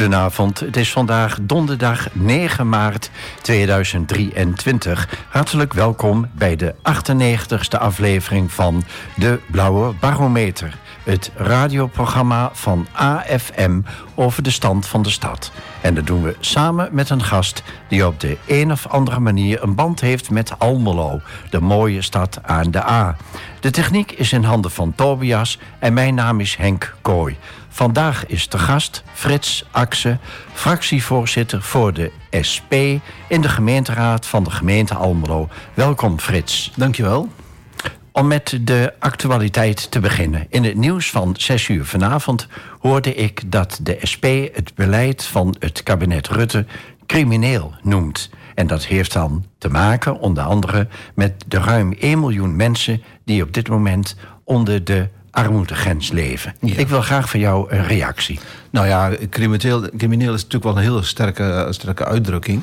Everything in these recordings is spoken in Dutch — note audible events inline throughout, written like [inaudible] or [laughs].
Goedenavond, het is vandaag donderdag 9 maart 2023. Hartelijk welkom bij de 98ste aflevering van De Blauwe Barometer. Het radioprogramma van AFM over de stand van de stad. En dat doen we samen met een gast die op de een of andere manier een band heeft met Almelo, de mooie stad aan de A. De techniek is in handen van Tobias en mijn naam is Henk Kooi. Vandaag is te gast Frits Axe, fractievoorzitter voor de SP in de gemeenteraad van de gemeente Almelo. Welkom Frits. Dankjewel. Om met de actualiteit te beginnen. In het nieuws van 6 uur vanavond hoorde ik dat de SP het beleid van het kabinet Rutte crimineel noemt. En dat heeft dan te maken onder andere met de ruim 1 miljoen mensen die op dit moment onder de armoedegrens leven. Ik wil graag van jou een reactie. Nou ja, crimineel, crimineel is natuurlijk wel een heel sterke, sterke uitdrukking.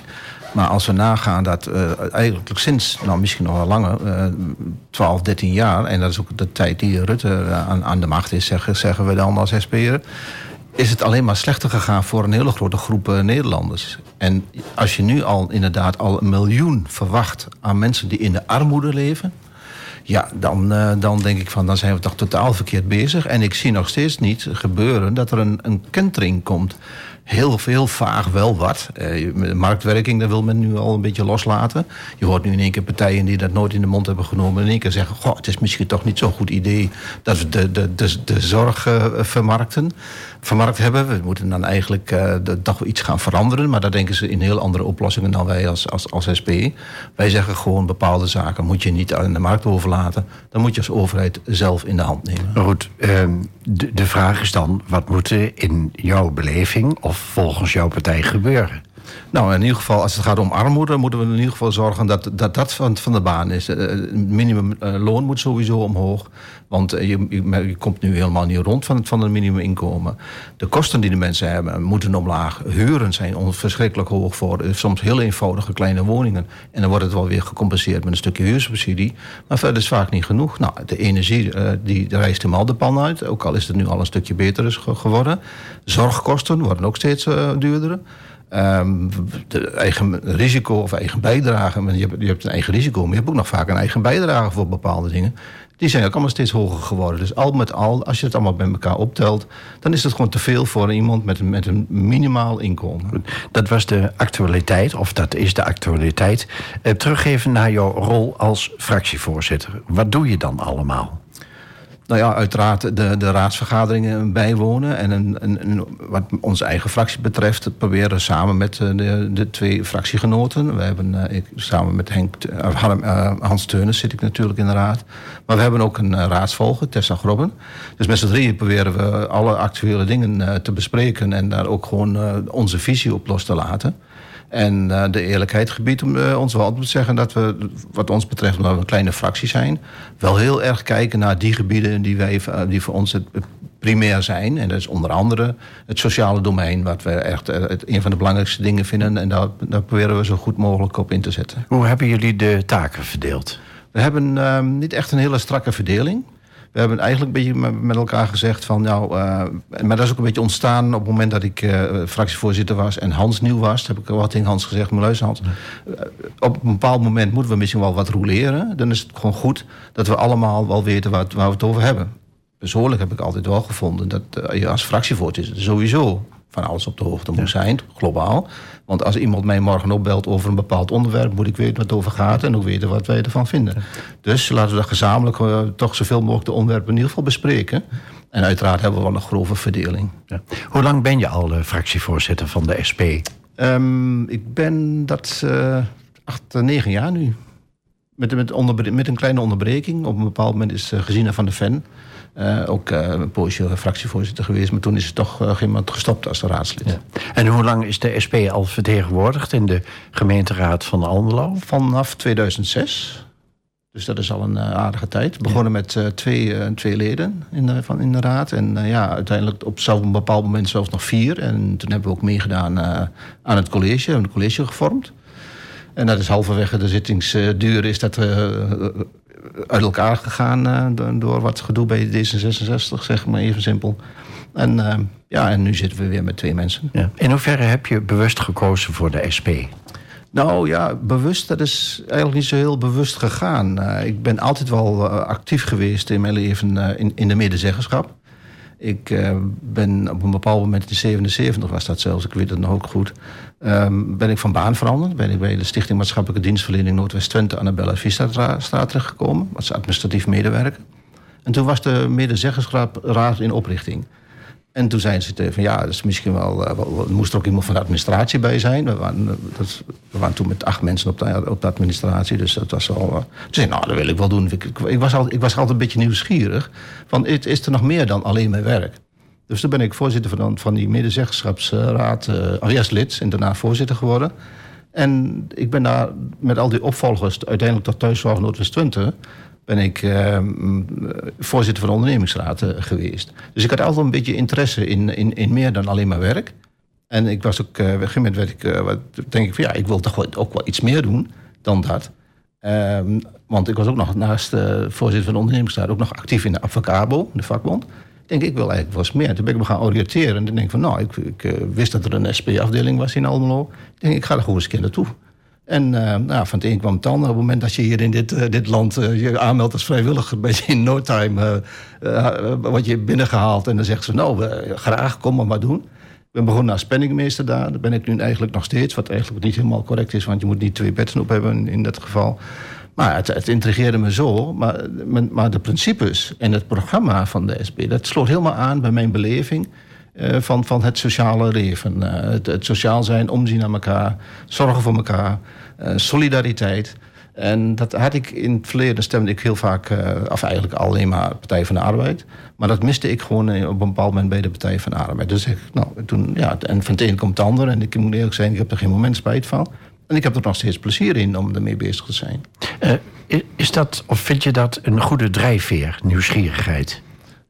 Maar als we nagaan dat uh, eigenlijk sinds, nou misschien nog wel langer, uh, 12, 13 jaar, en dat is ook de tijd die Rutte uh, aan, aan, de macht is, zeggen, zeggen we dan als SP'er, is het alleen maar slechter gegaan voor een hele grote groep uh, Nederlanders. En als je nu al inderdaad al een miljoen verwacht aan mensen die in de armoede leven, ja, dan, uh, dan denk ik van, dan zijn we toch totaal verkeerd bezig. En ik zie nog steeds niet gebeuren dat er een, een kentering komt. Heel veel vaag wel wat. Uh, marktwerking, dat wil men nu al een beetje loslaten. Je hoort nu in één keer partijen die dat nooit in de mond hebben genomen... in één keer zeggen, goh, het is misschien toch niet zo'n goed idee... dat we de, de, de, de zorg uh, vermarkten vermarkt hebben. We moeten dan eigenlijk uh, toch iets gaan veranderen. Maar daar denken ze in heel andere oplossingen dan wij als, als, als SP. Wij zeggen gewoon bepaalde zaken moet je niet aan de markt overlaten. Dan moet je als overheid zelf in de hand nemen. Maar goed, uh, de, de vraag is dan, wat moet er in jouw beleving of volgens jouw partij gebeuren? Nou, in ieder geval, als het gaat om armoede, moeten we in ieder geval zorgen dat dat, dat van, van de baan is. Het minimumloon moet sowieso omhoog. Want je, je, komt nu helemaal niet rond van het, van het minimuminkomen. De kosten die de mensen hebben moeten omlaag. Huren zijn verschrikkelijk hoog voor soms heel eenvoudige kleine woningen. En dan wordt het wel weer gecompenseerd met een stukje huursubsidie. Maar verder is vaak niet genoeg. Nou, de energie uh, die reist helemaal de pan uit. Ook al is het nu al een stukje beter is geworden. Zorgkosten worden ook steeds duurder. Um, de eigen risico of eigen bijdrage. Je hebt, je hebt een eigen risico, maar je hebt ook nog vaak een eigen bijdrage voor bepaalde dingen. Die zijn ook allemaal steeds hoger geworden. Dus al met al, als je het allemaal bij elkaar optelt, dan is het gewoon te veel voor iemand met een, met een minimaal inkomen. Dat was de actualiteit, of dat is de actualiteit. Uh, teruggeven naar jouw rol als fractievoorzitter. Wat doe je dan allemaal? Nou ja, uiteraard de, de raadsvergaderingen bijwonen. En een, een, wat onze eigen fractie betreft, proberen samen met de, de twee fractiegenoten. We hebben ik, samen met Henk, uh, Hans Teunens zit ik natuurlijk in de raad. Maar we hebben ook een raadsvolger, Tessa Grobben. Dus met z'n drieën proberen we alle actuele dingen te bespreken en daar ook gewoon onze visie op los te laten. En uh, de eerlijkheid gebiedt om uh, ons wel te zeggen dat we, wat ons betreft, omdat we een kleine fractie zijn, wel heel erg kijken naar die gebieden die, wij, uh, die voor ons het primair zijn. En dat is onder andere het sociale domein, wat we echt het, een van de belangrijkste dingen vinden. En daar, daar proberen we zo goed mogelijk op in te zetten. Hoe hebben jullie de taken verdeeld? We hebben ehm, niet echt een hele strakke verdeling. We hebben eigenlijk een beetje met elkaar gezegd van nou, uh, maar dat is ook een beetje ontstaan op het moment dat ik uh, fractievoorzitter was en Hans nieuw was. heb ik wat in Hans gezegd, luister Hans, uh, op een bepaald moment moeten we misschien wel wat roleren. Dan is het gewoon goed dat we allemaal wel weten waar, waar we het over hebben. Persoonlijk heb ik altijd wel gevonden dat je als fractievoorzitter sowieso van alles op de hoogte moet zijn, globaal. Want als iemand mij morgen opbelt over een bepaald onderwerp, moet ik weten wat het over gaat en ook weten wat wij ervan vinden. Dus laten we dat gezamenlijk uh, toch zoveel mogelijk de onderwerpen in ieder geval bespreken. En uiteraard hebben we wel een grove verdeling. Ja. Hoe lang ben je al uh, fractievoorzitter van de SP? Um, ik ben dat uh, acht, negen jaar nu. Met, met, met, een kleine onderbreking. Op een bepaald moment is Gezina van de Ven uh, ook uh, een poosje fractievoorzitter geweest. Maar toen is het toch uh, iemand gestopt als raadslid. Ja. En hoe lang is de SP al vertegenwoordigd in de gemeenteraad van Almelo? Vanaf 2006. Dus dat is al een aardige tijd. We begonnen ja. met twee, twee leden in de, van, in de raad. En ja, uiteindelijk op zelf een bepaald moment zelfs nog vier. En toen hebben we ook meegedaan aan het college. We hebben een college gevormd. En dat is halverwege de zittingsduur is dat uit elkaar gegaan uh, door wat gedoe bij D66, zeg maar even simpel. En uh, ja, en nu zitten we weer met twee mensen. Ja. In hoeverre heb je bewust gekozen voor de SP? Nou ja, bewust, dat is eigenlijk niet zo heel bewust gegaan. Uh, ik ben altijd wel actief geweest in mijn leven in, in de medezeggenschap. Ik ben op een bepaald moment in 77 was dat zelfs, ik weet het nog ook goed. Um, ben ik van baan veranderd. Ben ik bij de Stichting Maatschappelijke Dienstverlening Noordwest-Twente Annabella Vista-straat terechtgekomen. Als administratief medewerker. En toen was de medezeggenschap in oprichting. En toen zeiden ze van ja, dat is misschien wel, er moest er ook iemand van de administratie bij zijn. We waren, eh, dat, we waren toen met acht mensen op de, op administratie, dus dat was al. Uh, toen zei nou, dat wil ik wel doen. Ik, ik, was altijd, ik was altijd een beetje nieuwsgierig. Van, is er nog meer dan alleen mijn werk? Dus toen ben ik voorzitter van, van die medezeggenschapsraad, uh, eerst lid en daarna voorzitter geworden. En ik ben daar met al die opvolgers uiteindelijk tot Thuiszorg Noordwest 20 ben ik uh, voorzitter van de ondernemingsraad uh, geweest. Dus ik had altijd een beetje interesse in, in, in meer dan alleen maar werk. En ik was ook, uh, op een gegeven moment werd ik, wat, denk ik van ja, ik wil toch ook wel iets meer doen dan dat. Um, want ik was ook nog naast voorzitter van de ondernemingsraad ook nog actief in de Avocabo, de vakbond. Denk, ik wil eigenlijk wel eens meer. Toen ben ik me gaan oriënteren. En toen denk ik van, nou, ik, ik wist dat er een SP-afdeling was in Almelo. Ik denk, ik ga er gewoon eens een keer naartoe. En uh, nou, van het een kwam het ander. Op het moment dat je hier in dit, uh, dit land uh, je aanmeldt als vrijwilliger, ben je in no time word je binnengehaald. En dan zegt ze, nou, graag, kom maar maar doen. Ik ben begonnen als penningmeester daar. Daar ben ik nu eigenlijk nog steeds. Wat eigenlijk niet helemaal correct is, want je moet niet twee betten op hebben in, in dat geval. Maar het, het intrigeerde me zo. Maar, maar de principes en het programma van de SP, dat sloot helemaal aan bij mijn beleving. Uh, van, van het sociale leven. Uh, het, het, sociaal zijn, omzien naar elkaar, zorgen voor elkaar, uh, solidariteit. En dat had ik in het verleden, stemde ik heel vaak, of eigenlijk alleen maar Partij van de Arbeid. Maar dat miste ik gewoon op een bepaald moment bij de Partij van de Arbeid. Dus ik, nou, toen, ja, en van het een komt het ander. En ik moet eerlijk zijn, ik heb er geen moment spijt van. En ik heb er nog steeds plezier in om ermee bezig te zijn. is dat, of vind je dat een goede drijfveer, nieuwsgierigheid?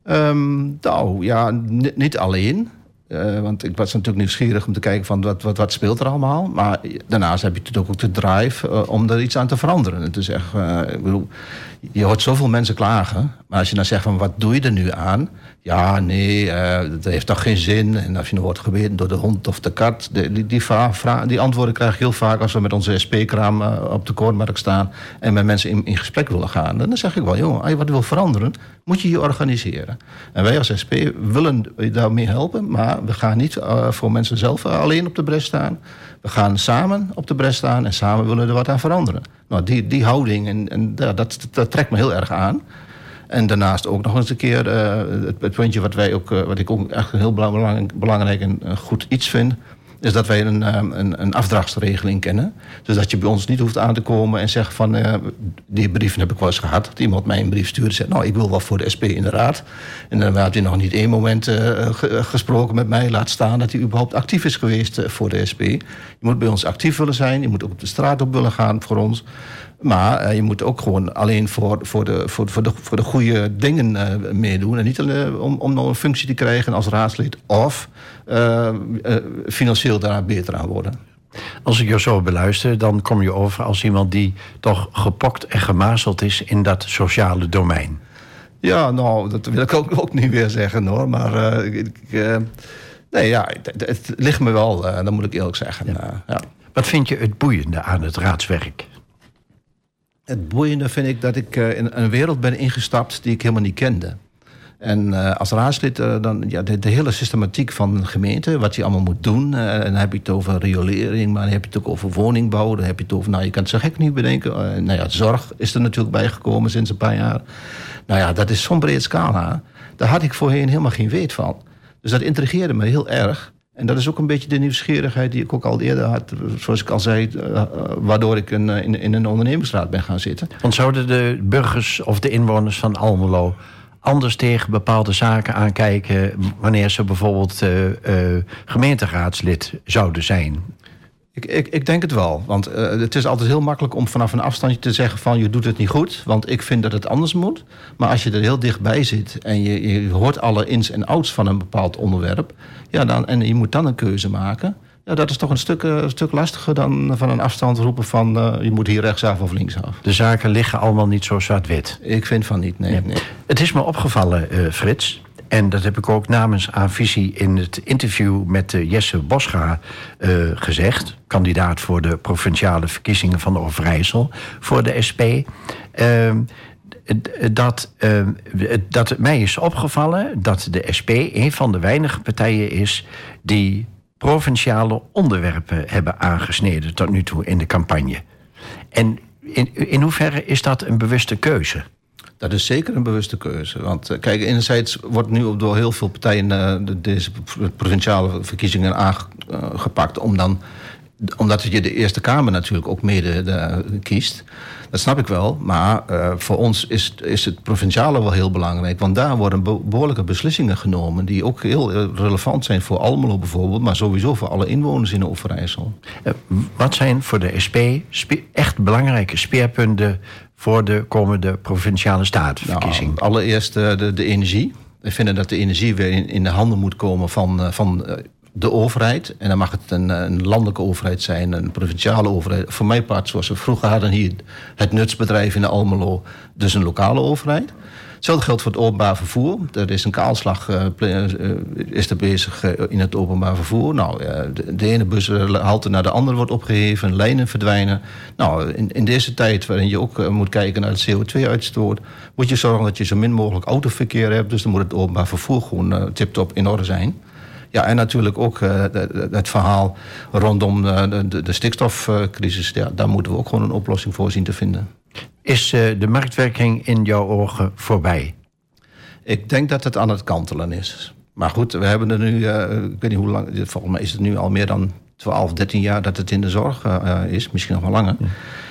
Um, nou ja, niet alleen. Uh, want ik was natuurlijk nieuwsgierig om te kijken van wat, wat, wat speelt er allemaal. Maar daarnaast heb je natuurlijk ook de drive uh, om er iets aan te veranderen. En uh, ik bedoel, je hoort zoveel mensen klagen. Maar als je dan zegt van wat doe je er nu aan? Ja, nee, dat heeft toch geen zin. En als je dan wordt gebeten door de hond of de kat. Die, die, die, antwoorden krijg ik heel vaak als we met onze SP-kraam op de koornmarkt staan. En met mensen in, in gesprek willen gaan. Dan zeg ik wel, jongen, als je wat wil veranderen, moet je je organiseren. En wij als SP willen daarmee helpen. Maar we gaan niet uh, voor mensen zelf alleen op de bres staan. We gaan samen op de bres staan en samen willen we er wat aan veranderen. Nou, die, die houding, en, en dat, dat, trekt me heel erg aan. En daarnaast ook nog eens een keer uh, het, puntje wat, wij ook, uh, wat ik ook echt heel belangrijk, belangrijk en goed iets vind is dat wij een, ehm, een, een afdrachtsregeling kennen. Dus dat je bij ons niet hoeft aan te komen en zeggen van... Uh, die brieven heb ik wel eens gehad. Dat iemand mij een brief stuurde en zegt... nou, ik wil wel voor de SP in de raad. En dan had hij nog niet één moment uh, gesproken met mij. Laat staan dat hij überhaupt actief is geweest voor de SP. Je moet bij ons actief willen zijn. Je moet ook op de straat op willen gaan voor ons. Maar je moet ook gewoon alleen voor, voor, de, voor, voor, de, voor de goede dingen meedoen. En niet om, om nog een functie te krijgen als raadslid. Of financieel daar beter aan worden. Als ik je zo beluister, dan kom je over als iemand die toch gepokt en gemazeld is in dat sociale domein. Ja, nou, dat wil ik ook, ook niet weer zeggen hoor. Maar ik, nee, ja, het, het, ligt me wel, dat moet ik eerlijk zeggen. Ja. ja. Wat vind je het boeiende aan het raadswerk? Het boeiende vind ik dat ik uh, in een wereld ben ingestapt die ik helemaal niet kende. En uh, als raadslid, uh, dan ja, de, hele systematiek van een gemeente, wat je allemaal moet doen. en dan heb je het over riolering, maar dan heb je het ook over woningbouw. Dan heb je het over, nou je kan het zo gek niet bedenken. nou ja, zorg is er natuurlijk bijgekomen sinds een paar jaar. Nou ja, dat is zo'n breed scala. Daar had ik voorheen helemaal geen weet van. Dus dat intrigeerde me heel erg. En dat is ook een beetje de nieuwsgierigheid die ik ook al eerder had. Zoals ik al zei, waardoor ik in, in, een ondernemingsraad ben gaan zitten. Want zouden de burgers of de inwoners van Almelo anders tegen bepaalde zaken aankijken... wanneer ze bijvoorbeeld uh, gemeenteraadslid zouden zijn? Ik, ik, ik, denk het wel. Want uh, het is altijd heel makkelijk om vanaf een afstandje te zeggen van je doet het niet goed. Want ik vind dat het anders moet. Maar als je er heel dichtbij zit en je, je hoort alle ins en outs van een bepaald onderwerp. Ja, dan, en je moet dan een keuze maken. Ja, dat is toch een stuk, uh, stuk lastiger dan van een afstand roepen van uh, je moet hier rechtsaf of linksaf. De zaken liggen allemaal niet zo zwart-wit. Ik vind van niet, nee. nee. Het is me opgevallen, Frits En dat heb ik ook namens Avisie in het interview met uh, Jesse Boscha uh, gezegd. Kandidaat voor de provinciale verkiezingen van Overijssel voor de SP. Uh, dat, dat het mij is opgevallen dat de SP een van de weinige partijen is die provinciale onderwerpen hebben aangesneden tot nu toe in de campagne. En in, in hoeverre is dat een bewuste keuze? Dat is zeker een bewuste keuze. Want uh, kijk, enerzijds wordt nu door heel veel partijen uh, deze provinciale verkiezingen aangepakt om dan omdat je de Eerste Kamer natuurlijk ook mede de, kiest. Dat snap ik wel. Maar uh, voor ons is, is het provinciale wel heel belangrijk. Want daar worden behoorlijke beslissingen genomen. die ook heel relevant zijn voor Almelo bijvoorbeeld. maar sowieso voor alle inwoners in Overijssel. Uh, wat zijn voor de SP echt belangrijke speerpunten. voor de komende provinciale staatverkiezing? Nou, allereerst de, de energie. We vinden dat de energie weer in, in de handen moet komen van, van de overheid. En dan mag het een, een, landelijke overheid zijn, een provinciale overheid. Voor mijn part, zoals we vroeger hadden hier het nutsbedrijf in de Almelo, dus een lokale overheid. Hetzelfde geldt voor het openbaar vervoer. Er is een kaalslag uh, is er bezig in het openbaar vervoer. Nou, de, de, ene bushalte naar de andere wordt opgeheven, lijnen verdwijnen. Nou, in, in deze tijd waarin je ook moet kijken naar het CO2-uitstoot, moet je zorgen dat je zo min mogelijk autoverkeer hebt. Dus dan moet het openbaar vervoer gewoon tip-top in orde zijn. Ja, en natuurlijk ook uh, het verhaal rondom de, de, de stikstofcrisis. Ja, daar moeten we ook gewoon een oplossing voor zien te vinden. Is uh, de marktwerking in jouw ogen voorbij? Ik denk dat het aan het kantelen is. Maar goed, we hebben er nu, ik weet niet hoe lang, volgens mij is het nu al meer dan 12, 13 jaar dat het in de zorg is. Misschien nog wel langer. Ja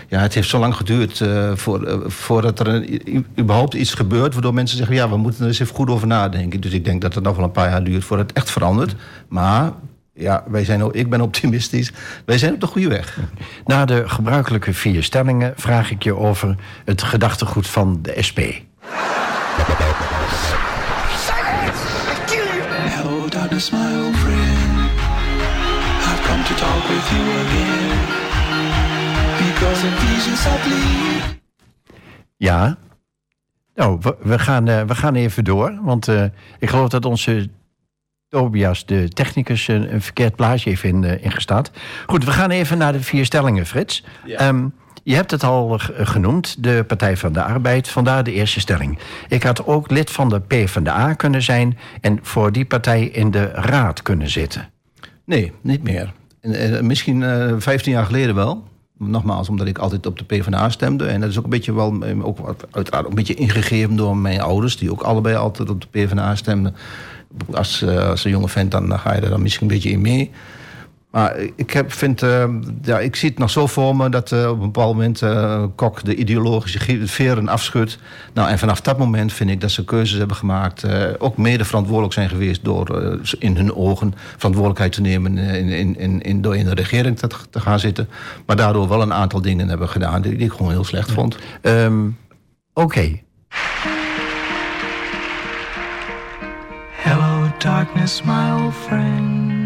ja, het heeft zo lang geduurd uh, voor, uh, voordat er een, überhaupt iets gebeurt... waardoor mensen zeggen, ja, we moeten er eens even goed over nadenken. Dus ik denk dat het nog wel een paar jaar duurt voordat het echt verandert. Maar ja, wij zijn, ik ben optimistisch. Wij zijn op de goede weg. Na de gebruikelijke vier stellingen vraag ik je over het gedachtegoed van de SP. Hello, darkness, my old friend. I've come to talk with you again. Ja. Nou, we, gaan, uh, we gaan even door. Want uh, ik geloof dat onze Tobias, de technicus, een, een verkeerd plaatje heeft in, uh, ingestaat. Goed, we gaan even naar de vier stellingen, Frits. Ja. Um, je hebt het al genoemd, de Partij van de Arbeid. Vandaar de eerste stelling. Ik had ook lid van de PvdA kunnen zijn... en voor die partij in de raad kunnen zitten. Nee, niet meer. En, misschien uh, 15 jaar geleden wel. Nogmaals, omdat ik altijd op de PvdA stemde. En dat is ook een beetje wel, eh, ook uiteraard een beetje ingegeven door mijn ouders, die ook allebei altijd op de PvdA stemden. Als, eh, als een jonge vent, dan ga je er dan misschien een beetje in mee. Maar ik, heb, vind, uh, ja, ik zie het nog zo voor me dat uh, op een bepaald moment uh, Kok de ideologische veren afschudt. Nou, en vanaf dat moment vind ik dat ze keuzes hebben gemaakt. ook mede verantwoordelijk zijn geweest door in hun ogen verantwoordelijkheid te nemen. In, in, in, in, door in de regering te, te, gaan zitten. Maar daardoor wel een aantal dingen hebben gedaan die, die ik gewoon heel slecht vond. Um, Oké. Okay. Hello, darkness, my old friend.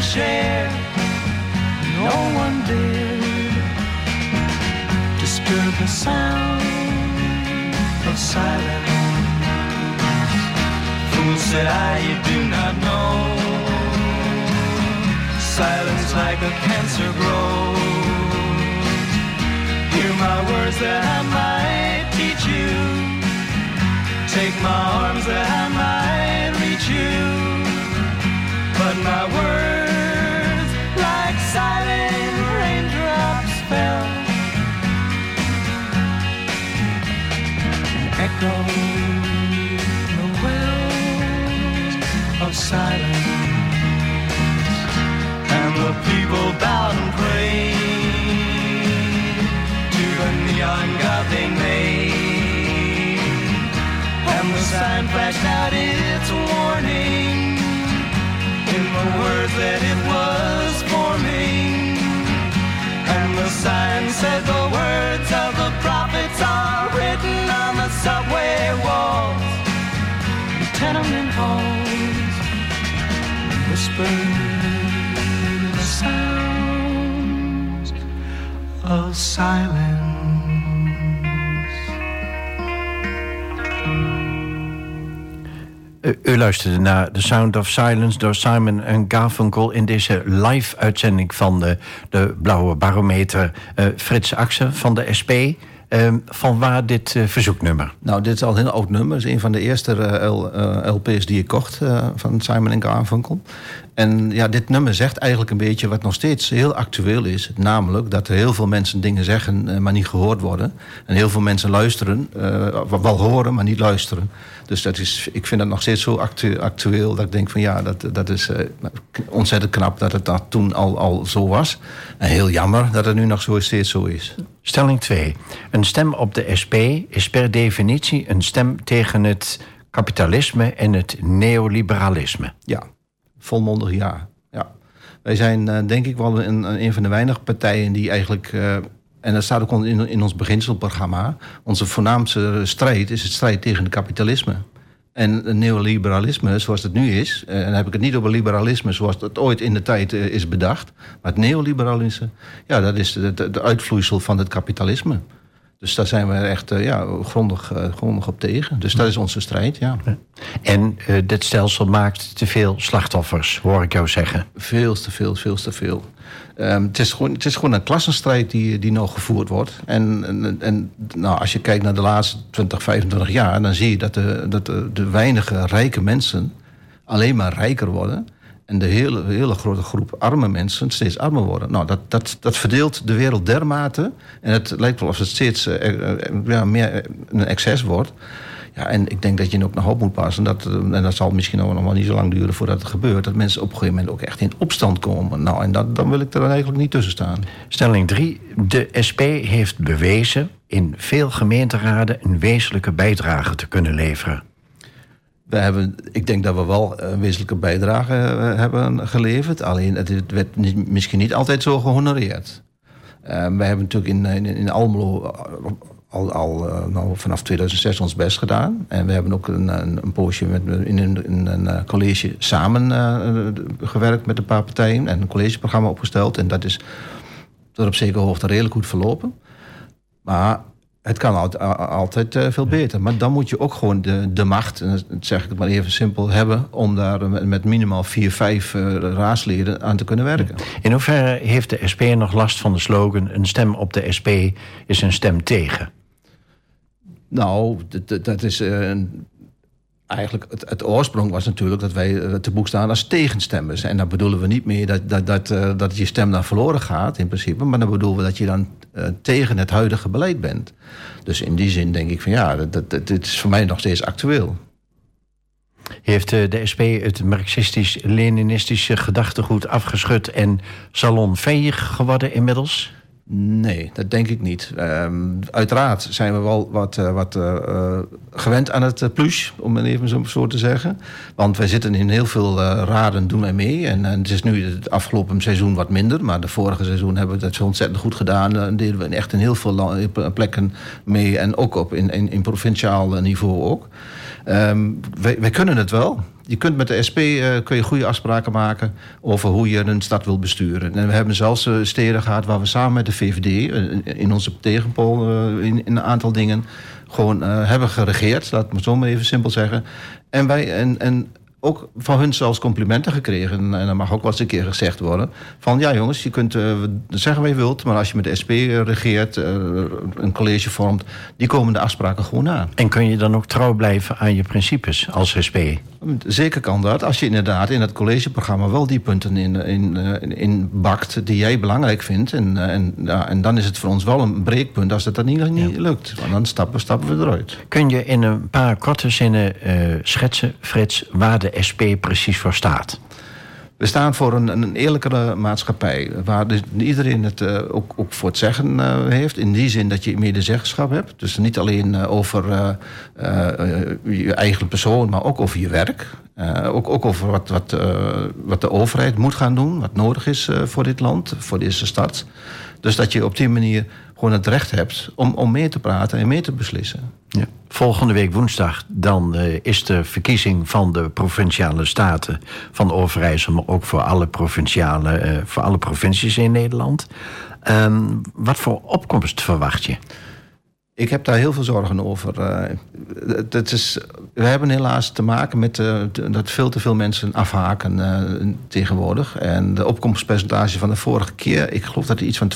share. No one dared disturb the sound of silence. Fool said I, you do not know. Silence like a cancer grows. Hear my words that I might teach you. Take my arms that I might reach you but my words, like silent raindrops, fell. Echo the wells of silence. And the people bowed and prayed to the neon god they made. And the sign flashed out its warning in the words that it was forming. And the sign said the words of the prophets are written on the subway walls, the tenement halls, whispered the sounds of silence. U, luisterde naar The Sound of Silence door Simon Garfunkel in deze live-uitzending van de, de Blauwe Barometer. Eh, Frits Axen van de SP. Eh, van waar dit eh, verzoeknummer? Nou, dit is al een heel oud nummer. Het is een van de eerste eh, LP's die ik kocht van Simon Garfunkel. En ja, dit nummer zegt eigenlijk een beetje wat nog steeds heel actueel is. Namelijk dat er heel veel mensen dingen zeggen, maar niet gehoord worden. En heel veel mensen luisteren, wel horen, maar niet luisteren. Dus dat is, ik vind dat nog steeds zo actu- actueel dat ik denk van ja, dat, dat is eh, ontzettend knap dat het dat toen al, al zo was. En heel jammer dat het nu nog zo steeds zo is. Stelling 2. Een stem op de SP is per definitie een stem tegen het kapitalisme en het neoliberalisme. Ja, volmondig ja. ja. Wij zijn eh, denk ik wel een, een van de weinige partijen die eigenlijk... eh, en dat staat ook in, in ons beginselprogramma... onze voornaamste strijd is het strijd tegen het kapitalisme. En het neoliberalisme, zoals het nu is... eh, en dan heb ik het niet over liberalisme zoals het ooit in de tijd eh, is bedacht... maar het neoliberalisme, ja, dat is de uitvloeisel van het kapitalisme. Dus daar zijn we echt eh, ja, grondig, grondig op tegen. Dus dat is onze strijd, ja. En dit stelsel maakt te veel slachtoffers, hoor ik jou zeggen. Veel te veel, veel te veel. Ehm, het, is gewoon, het is gewoon een klassenstrijd die, die nou gevoerd wordt. En, en, en nou, als je kijkt naar de laatste 20, 25 jaar... dan zie je dat de, dat de, weinige rijke mensen alleen maar rijker worden... en de hele, hele grote groep arme mensen steeds armer worden. Nou, dat, dat, dat verdeelt de wereld dermate... en het lijkt wel of het steeds eh, eh, eh, ja, meer een excess wordt... Ja, en ik denk dat je ook nog op moet passen. Dat, eh, en dat zal misschien ook nog wel niet zo lang duren voordat het gebeurt. Dat mensen op een gegeven moment ook echt in opstand komen. Nou, en dat, dan wil ik er dan eigenlijk niet tussen staan. Stelling 3. De SP heeft bewezen in veel gemeenteraden een wezenlijke bijdrage te kunnen leveren. We hebben, ik denk dat we wel een wezenlijke bijdrage eh, hebben geleverd. Alleen het werd niet, misschien niet altijd zo gehonoreerd. Uh, wij hebben natuurlijk in, in, in Almelo al, al uh, nou, vanaf 2006 ons best gedaan. En we hebben ook een, een, een poosje met, in, een, in een college samen uh, gewerkt met een paar partijen. En een collegeprogramma opgesteld. En dat is tot op zekere hoogte redelijk goed verlopen. Maar het kan altijd, altijd uh, veel beter. Maar dan moet je ook gewoon de, de macht, en dat zeg ik het maar even simpel, hebben... om daar met, met minimaal vier, vijf uh, raadsleden aan te kunnen werken. In hoeverre heeft de SP nog last van de slogan... een stem op de SP is een stem tegen? Nou, dat, is... Uh, eigenlijk het, het, oorsprong was natuurlijk dat wij te boek staan als tegenstemmers. En dan bedoelen we niet meer dat, dat, dat, uh, dat je stem dan verloren gaat in principe. Maar dan bedoelen we dat je dan tegen het huidige beleid bent. Dus in die zin denk ik van ja, dat, dit is voor mij nog steeds actueel. Heeft de SP het marxistisch-leninistische gedachtegoed afgeschud en salonveeg geworden inmiddels? Nee, dat denk ik niet. Um, uiteraard zijn we wel wat, uh, wat uh, gewend aan het uh, om het even zo, zo te zeggen. Want wij zitten in heel veel raden, doen wij mee. En, en, het is nu het afgelopen seizoen wat minder. Maar de vorige seizoen hebben we dat zo ontzettend goed gedaan. En deden we echt in heel veel plekken mee. En ook op in, in, in provinciaal niveau ook. Um, wij, kunnen het wel. je kunt met de SP eh, kun je goede afspraken maken over hoe je een stad wil besturen. En we hebben zelfs uh, steden gehad waar we samen met de VVD uh, in onze tegenpol in, in, een aantal dingen gewoon hebben geregeerd. Laat me zo maar even simpel zeggen. En wij en, en ook van hun zelfs complimenten gekregen. En dat mag ook wel eens een keer gezegd worden. Van ja jongens, je kunt uh, zeggen wat je wilt... maar als je met de SP regeert, uh, een college vormt... die komen de afspraken gewoon na. En kun je dan ook trouw blijven aan je principes als SP? Zeker kan dat. Als je inderdaad in het collegeprogramma wel die punten in, in, in, bakt... die jij belangrijk vindt. En, en, ja, en dan is het voor ons wel een breekpunt als dat, dat niet, niet lukt. Want dan stappen, stappen we eruit. Kun je in een paar korte zinnen uh, schetsen, Frits... waar de SP precies voor staat? We staan voor een, een eerlijkere maatschappij. Waar dus iedereen het uh, ook, ook, voor het zeggen uh, heeft. In die zin dat je medezeggenschap hebt. Dus niet alleen uh, over je eigen persoon, maar ook over je werk. ook, ook over wat, wat, wat de overheid moet gaan doen. Wat nodig is voor dit land, voor deze stad. Dus dat je op die manier gewoon het recht hebt om, om mee te praten en mee te beslissen. Ja. Volgende week woensdag dan uh, is de verkiezing van de provinciale staten van Overijssel, maar ook voor alle, provinciale, uh, voor alle provincies in Nederland. Um, wat voor opkomst verwacht je? Ik heb daar heel veel zorgen over. Uh, het is, we hebben helaas te maken met uh, dat veel te veel mensen afhaken uh, tegenwoordig. En de opkomstpercentage van de vorige keer, ik geloof dat het iets van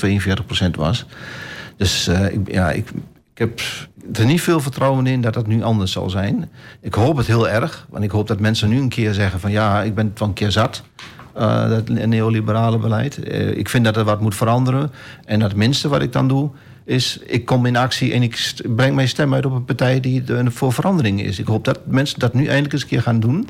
42% was. Dus ik, ja, ik heb er niet veel vertrouwen in dat dat nu anders zal zijn. Ik hoop het heel erg, want ik hoop dat mensen nu een keer zeggen van ja, ik ben het wel een keer zat. dat neoliberale beleid. ik vind dat er wat moet veranderen. En het minste wat ik dan doe, is ik kom in actie en ik breng mijn stem uit op een partij die voor verandering is. Ik hoop dat mensen dat nu eindelijk eens een keer gaan doen.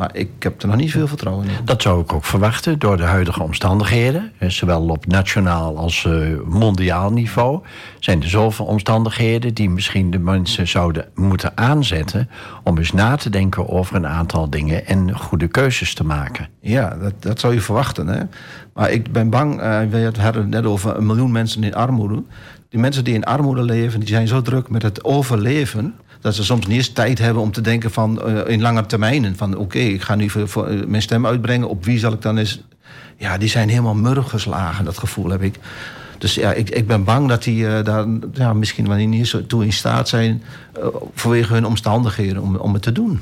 Maar ik heb er nog niet veel vertrouwen in. Dat zou ik ook verwachten door de huidige omstandigheden. Zowel op nationaal als uh, mondiaal niveau. Zijn er zoveel omstandigheden die misschien de mensen zouden moeten aanzetten. om eens na te denken over een aantal dingen en goede keuzes te maken. Ja, dat, dat zou je verwachten. Hè? Maar ik ben bang, uh, we hadden het net over een miljoen mensen in armoede. Die mensen die in armoede leven, die zijn zo druk met het overleven dat ze soms niet eens tijd hebben om te denken van uh, in lange termijnen. Van oké, okay, ik ga nu voor, voor, uh, mijn stem uitbrengen. Op wie zal ik dan eens. Ja, die zijn helemaal murf geslagen, dat gevoel heb ik. Dus ja, ik, ik ben bang dat die uh, daar ja, misschien wanneer niet zo toe in staat zijn. vanwege hun omstandigheden om, om het te doen.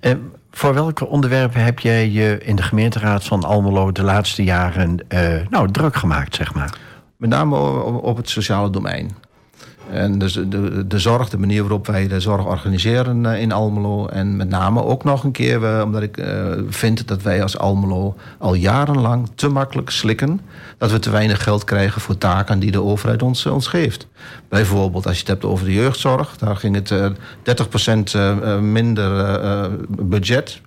Ja. voor welke onderwerpen heb jij je in de gemeenteraad van Almelo de laatste jaren nou, druk gemaakt, zeg maar? Met name op het sociale domein. En dus de, de zorg, de manier waarop wij de zorg organiseren eh, in Almelo. En met name ook nog een keer, omdat ik uh, vind dat wij als Almelo al jarenlang te makkelijk slikken. Dat we te weinig geld krijgen voor taken die de overheid ons, ons geeft. Bijvoorbeeld als je het hebt over de jeugdzorg. Daar ging het uh, 30% minder budget.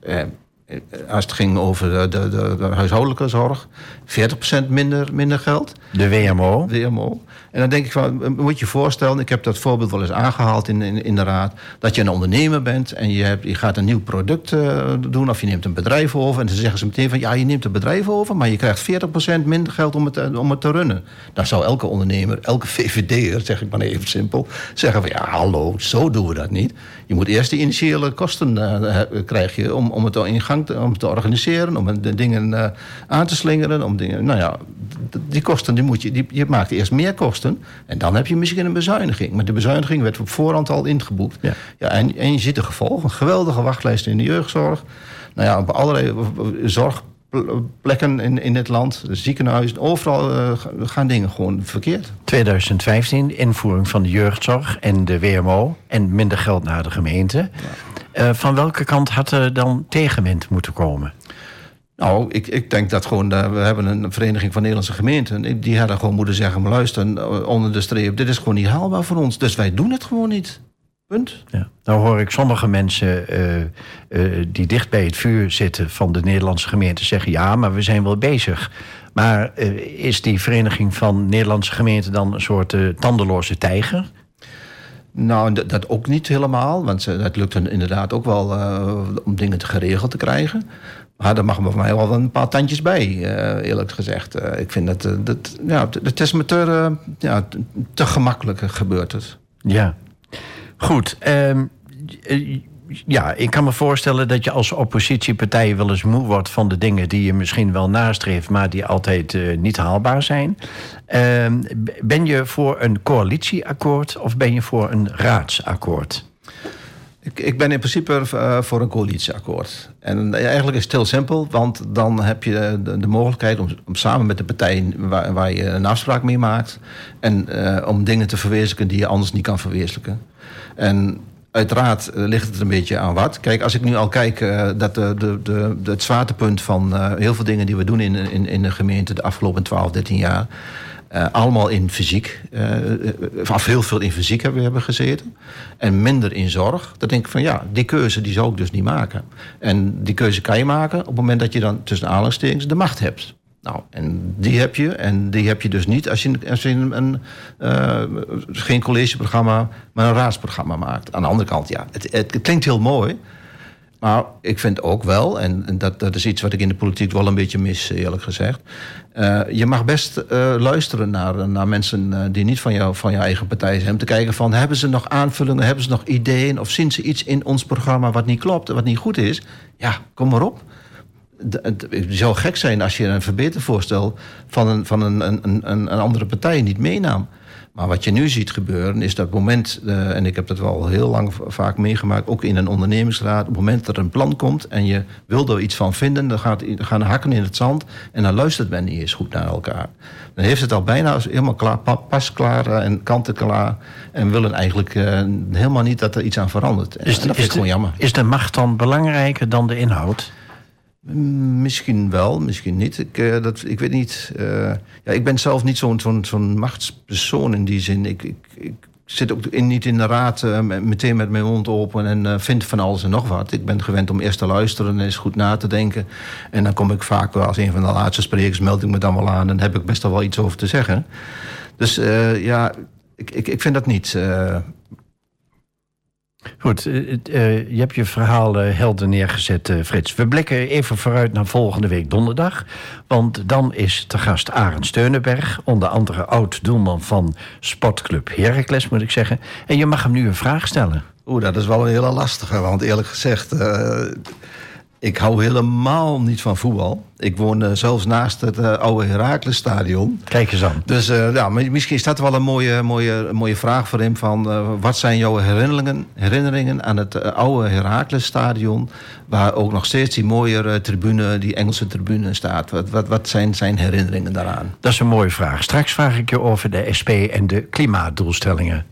Als het ging over de, de, de, de huishoudelijke zorg, 40% minder, minder geld. De WMO. WMO. En dan denk ik van, moet je voorstellen, ik heb dat voorbeeld wel eens aangehaald in, in, in de raad, dat je een ondernemer bent en je, hebt, je gaat een nieuw product uh, doen of je neemt een bedrijf over. En dan zeggen ze meteen van, ja, je neemt een bedrijf over, maar je krijgt 40% minder geld om het, om het te runnen. Dan zou elke ondernemer, elke VVD'er, zeg ik maar even simpel, zeggen van, ja, hallo, zo doen we dat niet. Je moet eerst de initiële kosten uh, krijgen om, om het in gang te, om te organiseren, om de dingen aan te slingeren, om dingen, nou ja, die kosten, die moet je, die, je maakt eerst meer kosten. En dan heb je misschien een bezuiniging. Maar de bezuiniging werd op voorhand al ingeboekt. Ja. Ja, en, en je ziet de gevolgen. Geweldige wachtlijsten in de jeugdzorg. Nou ja, op allerlei zorgplekken in, in het land, ziekenhuizen, overal uh, gaan dingen gewoon verkeerd. 2015, invoering van de jeugdzorg en de WMO en minder geld naar de gemeente. Ja. Uh, van welke kant had er dan tegenwind moeten komen? Nou, ik, ik denk dat gewoon, uh, we hebben een vereniging van Nederlandse gemeenten. Die hadden gewoon moeten zeggen, maar luister, onder de streep, dit is gewoon niet haalbaar voor ons. Dus wij doen het gewoon niet. Punt. Ja. Nou hoor ik sommige mensen uh, uh, die dicht bij het vuur zitten van de Nederlandse gemeente zeggen, ja, maar we zijn wel bezig. Maar is die vereniging van Nederlandse gemeenten dan een soort tandeloze tijger? Nou, dat, dat, ook niet helemaal. Want het lukt inderdaad ook wel om dingen te geregeld te krijgen. Maar daar mag voor mij wel een paar tandjes bij, uh, eerlijk gezegd. Uh, ik vind dat, uh, dat ja, het te, ja, te gemakkelijk gebeurd het. Ja, goed. Ehm, ja, ik kan me voorstellen dat je als oppositiepartij wel eens moe wordt van de dingen die je misschien wel nastreeft, maar die altijd niet haalbaar zijn. Uh, ben je voor een coalitieakkoord of ben je voor een raadsakkoord? Ik, ik ben in principe uh, voor een coalitieakkoord. En eigenlijk is het heel simpel, want dan heb je de, de mogelijkheid om, samen met de partij waar, je een afspraak mee maakt. En uh, om dingen te verwezenlijken die je anders niet kan verwezenlijken. En uiteraard ligt het een beetje aan wat. Kijk, als ik nu al kijk dat de, de, de, het zwaartepunt van heel veel dingen die we doen in, in, in de gemeente de afgelopen 12, 13 jaar. Allemaal in fysiek, of heel veel in fysiek hebben we hebben gezeten. En minder in zorg. Dan denk ik van ja, die keuze die zou ik dus niet maken. En die keuze kan je maken op het moment dat je dan tussen aanhalingstekens de macht hebt. Nou, en die heb je. En die heb je dus niet als je, als je een, een uh, geen collegeprogramma, maar een raadsprogramma maakt. Aan de andere kant, ja, het, het klinkt heel mooi. Maar ik vind ook wel, en, dat, dat is iets wat ik in de politiek wel een beetje mis, eerlijk gezegd. Uh, je mag best uh, luisteren naar, naar mensen die niet van, jou, van je eigen partij zijn. Om te kijken van, hebben ze nog aanvullingen, hebben ze nog ideeën... of zien ze iets in ons programma wat niet klopt, wat niet goed is? Ja, kom maar op het zou gek zijn als je een verbetervoorstel van een, van een, een, een, een andere partij niet meenam. Maar wat je nu ziet gebeuren is dat moment, uh, en ik heb dat wel heel lang vaak meegemaakt, ook in een ondernemingsraad, op het moment dat er een plan komt en je wil er iets van vinden, dan, gaat, gaan hakken in het zand en dan luistert men niet eens goed naar elkaar. Dan heeft het al bijna helemaal klaar, pas klaar en kanten klaar en willen eigenlijk uh, helemaal niet dat er iets aan verandert. Is de, en dat is vind ik gewoon jammer. Is de macht dan belangrijker dan de inhoud? Misschien wel, misschien niet. Ik, uh, dat, ik weet niet. Uh, ja, ik ben zelf niet zo'n zo'n machtspersoon in die zin. Ik, ik, ik zit ook in, niet in de raad uh, meteen met mijn mond open en vind van alles en nog wat. Ik ben gewend om eerst te luisteren en eens goed na te denken. En dan kom ik vaak wel als een van de laatste sprekers, meld ik me dan wel aan en heb ik best wel iets over te zeggen. Dus ja, ik, ik, ik vind dat niet. Goed, uh, uh, je hebt je verhaal uh, helder neergezet, Frits. We blikken even vooruit naar volgende week donderdag. Want dan is te gast Arend Steunenberg, onder andere oud-doelman van Sportclub Heracles, moet ik zeggen. En je mag hem nu een vraag stellen. Oeh, dat is wel een hele lastige, want eerlijk gezegd ik hou helemaal niet van voetbal. Ik woon uh, zelfs naast het uh, oude Heracles-stadion. Kijk eens aan. Dus uh, ja, misschien is dat wel een mooie, mooie, mooie vraag voor hem. Van, wat zijn jouw herinneringen, herinneringen aan het oude Heracles-stadion... waar ook nog steeds die mooie tribune, die Engelse tribune staat? Wat, wat, wat zijn zijn herinneringen daaraan? Dat is een mooie vraag. Straks vraag ik je over de SP en de klimaatdoelstellingen.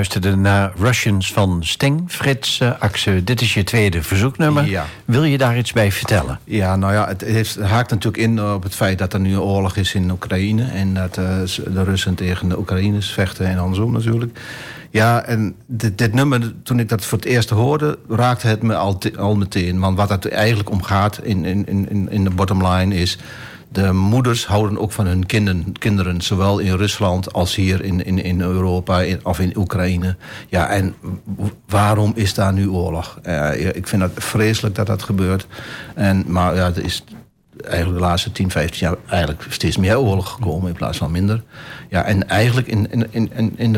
Luisterde naar Russians van Sting. Frits uh, Axe, dit is je tweede verzoeknummer. Ja. Wil je daar iets bij vertellen? Ja, nou ja, het, heeft, haakt natuurlijk in op het feit dat er nu een oorlog is in Oekraïne. En dat uh, de Russen tegen de Oekraïners vechten en andersom natuurlijk. Ja, en dit, dit, nummer, toen ik dat voor het eerst hoorde, raakte het me al, al meteen. Want wat het eigenlijk om gaat in, in, in, in de bottom line is de moeders houden ook van hun kinderen, kinderen zowel in Rusland als hier in, in, in Europa of in Oekraïne. Ja, en waarom is daar nu oorlog? Uh, ik vind het vreselijk dat dat gebeurt. En, maar ja, er is eigenlijk de laatste 10, 15 jaar eigenlijk steeds meer oorlog gekomen in plaats van minder. Ja, en eigenlijk in, in, in, in,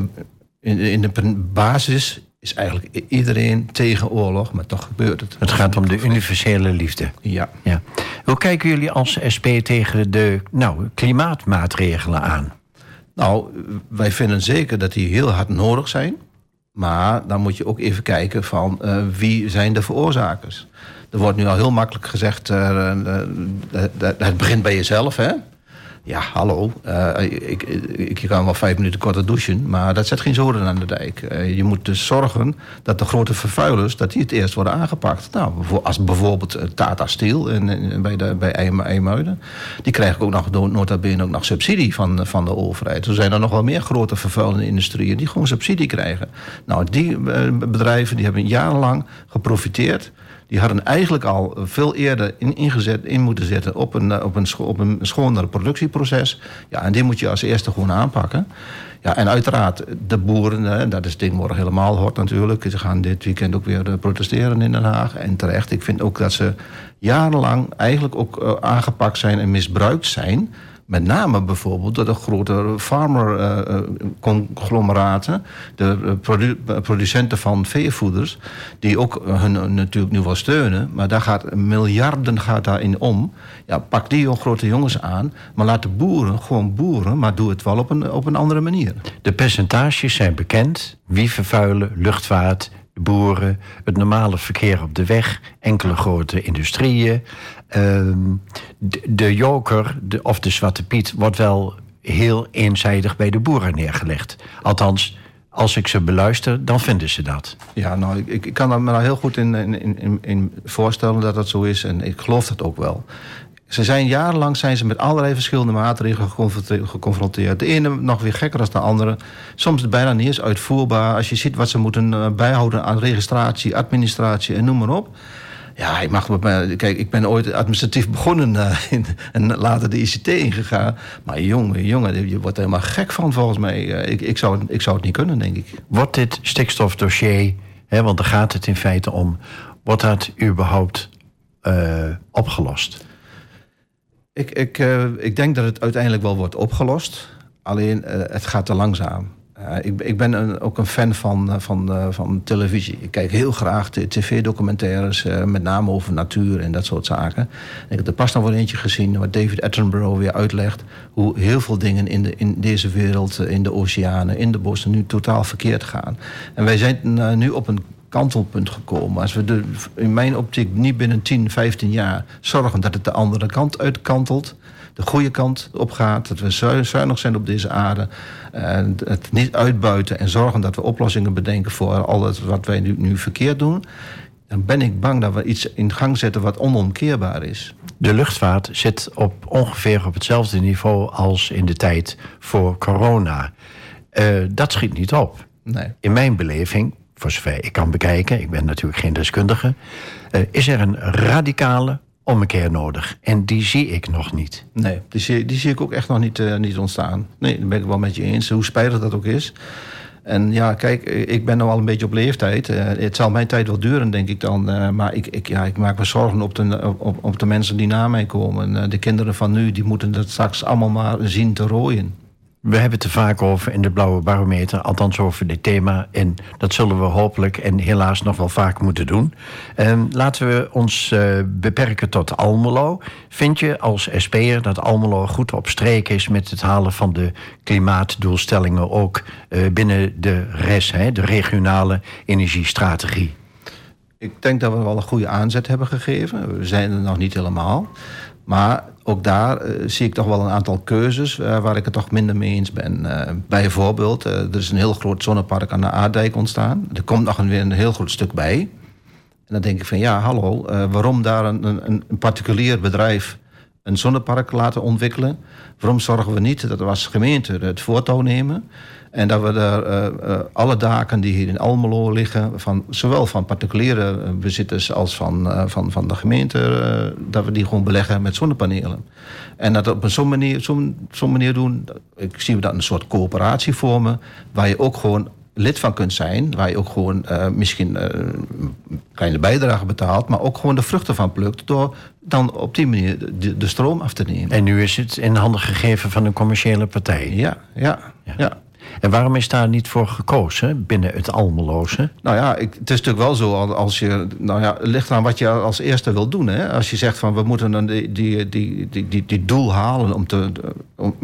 de, in de basis is eigenlijk iedereen tegen oorlog, maar toch gebeurt het. Het gaat om de universele liefde. Ja. ja. Hoe kijken jullie als SP tegen de nou, klimaatmaatregelen aan? Nou, wij vinden zeker dat die heel hard nodig zijn. Maar dan moet je ook even kijken van uh, wie zijn de veroorzakers. Er wordt nu al heel makkelijk gezegd, uh, uh, het begint bij jezelf, hè? Ja, hallo. Uh, ik, ik, je kan wel vijf minuten korter douchen, maar dat zet geen zoden aan de dijk. Uh, je moet dus zorgen dat de grote vervuilers dat die het eerst worden aangepakt. Nou, als bijvoorbeeld eh, Tata Steel in, bij, de, bij IJmuiden. Die krijgen ook nog, nota bene ook nog subsidie van, van de overheid. Er zijn er nog wel meer grote vervuilende industrieën die gewoon subsidie krijgen. Nou, die bedrijven die hebben jarenlang geprofiteerd die hadden eigenlijk al veel eerder in, ingezet, in moeten zetten op een, eh, op een, op een schoner productieproces. Ja, en die moet je als eerste gewoon aanpakken. Ja, en uiteraard, de boeren, dat is morgen helemaal hot natuurlijk. Ze gaan dit weekend ook weer eh, protesteren in Den Haag. En terecht, ik vind ook dat ze jarenlang eigenlijk ook eh, aangepakt zijn en misbruikt zijn met name bijvoorbeeld door de grote farmer-conglomeraten, de producenten van veevoeders, die ook hun natuurlijk nu wel steunen, maar daar gaat miljarden gaat daarin om. Ja, pak die grote jongens aan, maar laat de boeren gewoon boeren, maar doe het wel op een, op een andere manier. De percentages zijn bekend. Wie vervuilen, luchtvaart, boeren, het normale verkeer op de weg, enkele grote industrieën. Ehm, de, de, joker of de zwarte piet wordt wel heel eenzijdig bij de boeren neergelegd. Althans, als ik ze beluister, dan vinden ze dat. Ja, nou, ik, ik kan me daar heel goed in, in, in, in voorstellen dat dat zo is. En ik geloof dat ook wel. Ze zijn jarenlang zijn ze met allerlei verschillende maatregelen geconfronteerd. De ene nog weer gekker dan de andere. Soms bijna niet eens uitvoerbaar. Als je ziet wat ze moeten eh, bijhouden aan registratie, administratie en noem maar op. Ja, ik mag kijk, ik ben ooit administratief begonnen uh, [laughs] in, en later de ICT ingegaan. Maar jongen, jongen, je wordt er helemaal gek van volgens mij. ik, ik, zou, ik zou het niet kunnen, denk ik. Wordt dit stikstofdossier, hè, want daar gaat het in feite om, wordt dat überhaupt uh, opgelost? Ik, ik, ik denk dat het uiteindelijk wel wordt opgelost. Alleen het gaat te langzaam. Uh, ik, ik, ben een, ook een fan van, van, van televisie. Ik kijk heel graag tv-documentaires, met name over natuur en dat soort zaken. ik heb er pas nog wel eentje gezien waar David Attenborough weer uitlegt hoe heel veel dingen in, de, in deze wereld, in de oceanen, in de bossen, nu totaal verkeerd gaan. En wij zijn nu op een kantelpunt gekomen. Als we de, in mijn optiek niet binnen 10, 15 jaar zorgen dat het de andere kant uitkantelt, de goede kant op gaat, dat we zuinig zijn op deze aarde, en het niet uitbuiten en zorgen dat we oplossingen bedenken voor alles wat wij nu, nu verkeerd doen, dan ben ik bang dat we iets in gang zetten wat onomkeerbaar is. De luchtvaart zit op ongeveer op hetzelfde niveau als in de tijd voor corona. Uh, dat schiet niet op. Nee. In mijn beleving voor zover ik kan bekijken, ik ben natuurlijk geen deskundige, uh, is er een radicale ommekeer nodig. En die zie ik nog niet. Nee, die zie, die zie ik ook echt nog niet, uh, niet ontstaan. Nee, daar ben ik wel met je eens, hoe spijtig dat ook is. En ja, kijk, ik ben nog wel een beetje op leeftijd. Uh, het zal mijn tijd wel duren, denk ik dan. Maar ik, ik, ja, ik maak me zorgen op de, op, op de mensen die na mij komen. De kinderen van nu, die moeten dat straks allemaal maar zien te rooien. We hebben het vaak over in de Blauwe Barometer, althans over dit thema. En dat zullen we hopelijk en helaas nog wel vaak moeten doen. En laten we ons uh, beperken tot Almelo. Vind je als SP'er dat Almelo goed op streek is met het halen van de klimaatdoelstellingen, ook uh, binnen de RES, hè, de regionale energiestrategie? Ik denk dat we wel een goede aanzet hebben gegeven. We zijn er nog niet helemaal. Maar ook daar eh, zie ik toch wel een aantal keuzes eh, waar ik het toch minder mee eens ben. Eh, bijvoorbeeld, er is een heel groot zonnepark aan de Aardijk ontstaan. Er komt nog een, weer een heel groot stuk bij. En dan denk ik van ja, hallo, waarom daar een, een, een particulier bedrijf een zonnepark laten ontwikkelen? Waarom zorgen we niet dat we als gemeente het voortouw nemen? En dat we daar eh, eh, alle daken die hier in Almelo liggen, van, zowel van particuliere eh, bezitters als van, van, van de gemeente, dat we die gewoon beleggen met zonnepanelen. En dat op zo'n manier, zo'n zo'n manier doen, ik zie dat een soort coöperatie vormen, waar je ook gewoon lid van kunt zijn, waar je ook gewoon eh, misschien een kleine bijdrage betaalt, maar ook gewoon de vruchten van plukt door dan op die manier de, de stroom af te nemen. En nu is het in handen gegeven van een commerciële partij. Ja, ja, Ja. ja. En waarom is daar niet voor gekozen binnen het Almeloze? Nou ja, ik, het is natuurlijk wel zo al- als je. Nou ja, het ligt aan wat je als eerste wil doen. Hè? Als je zegt van we moeten dan die, die, die, die, die, die doel halen om te. Om,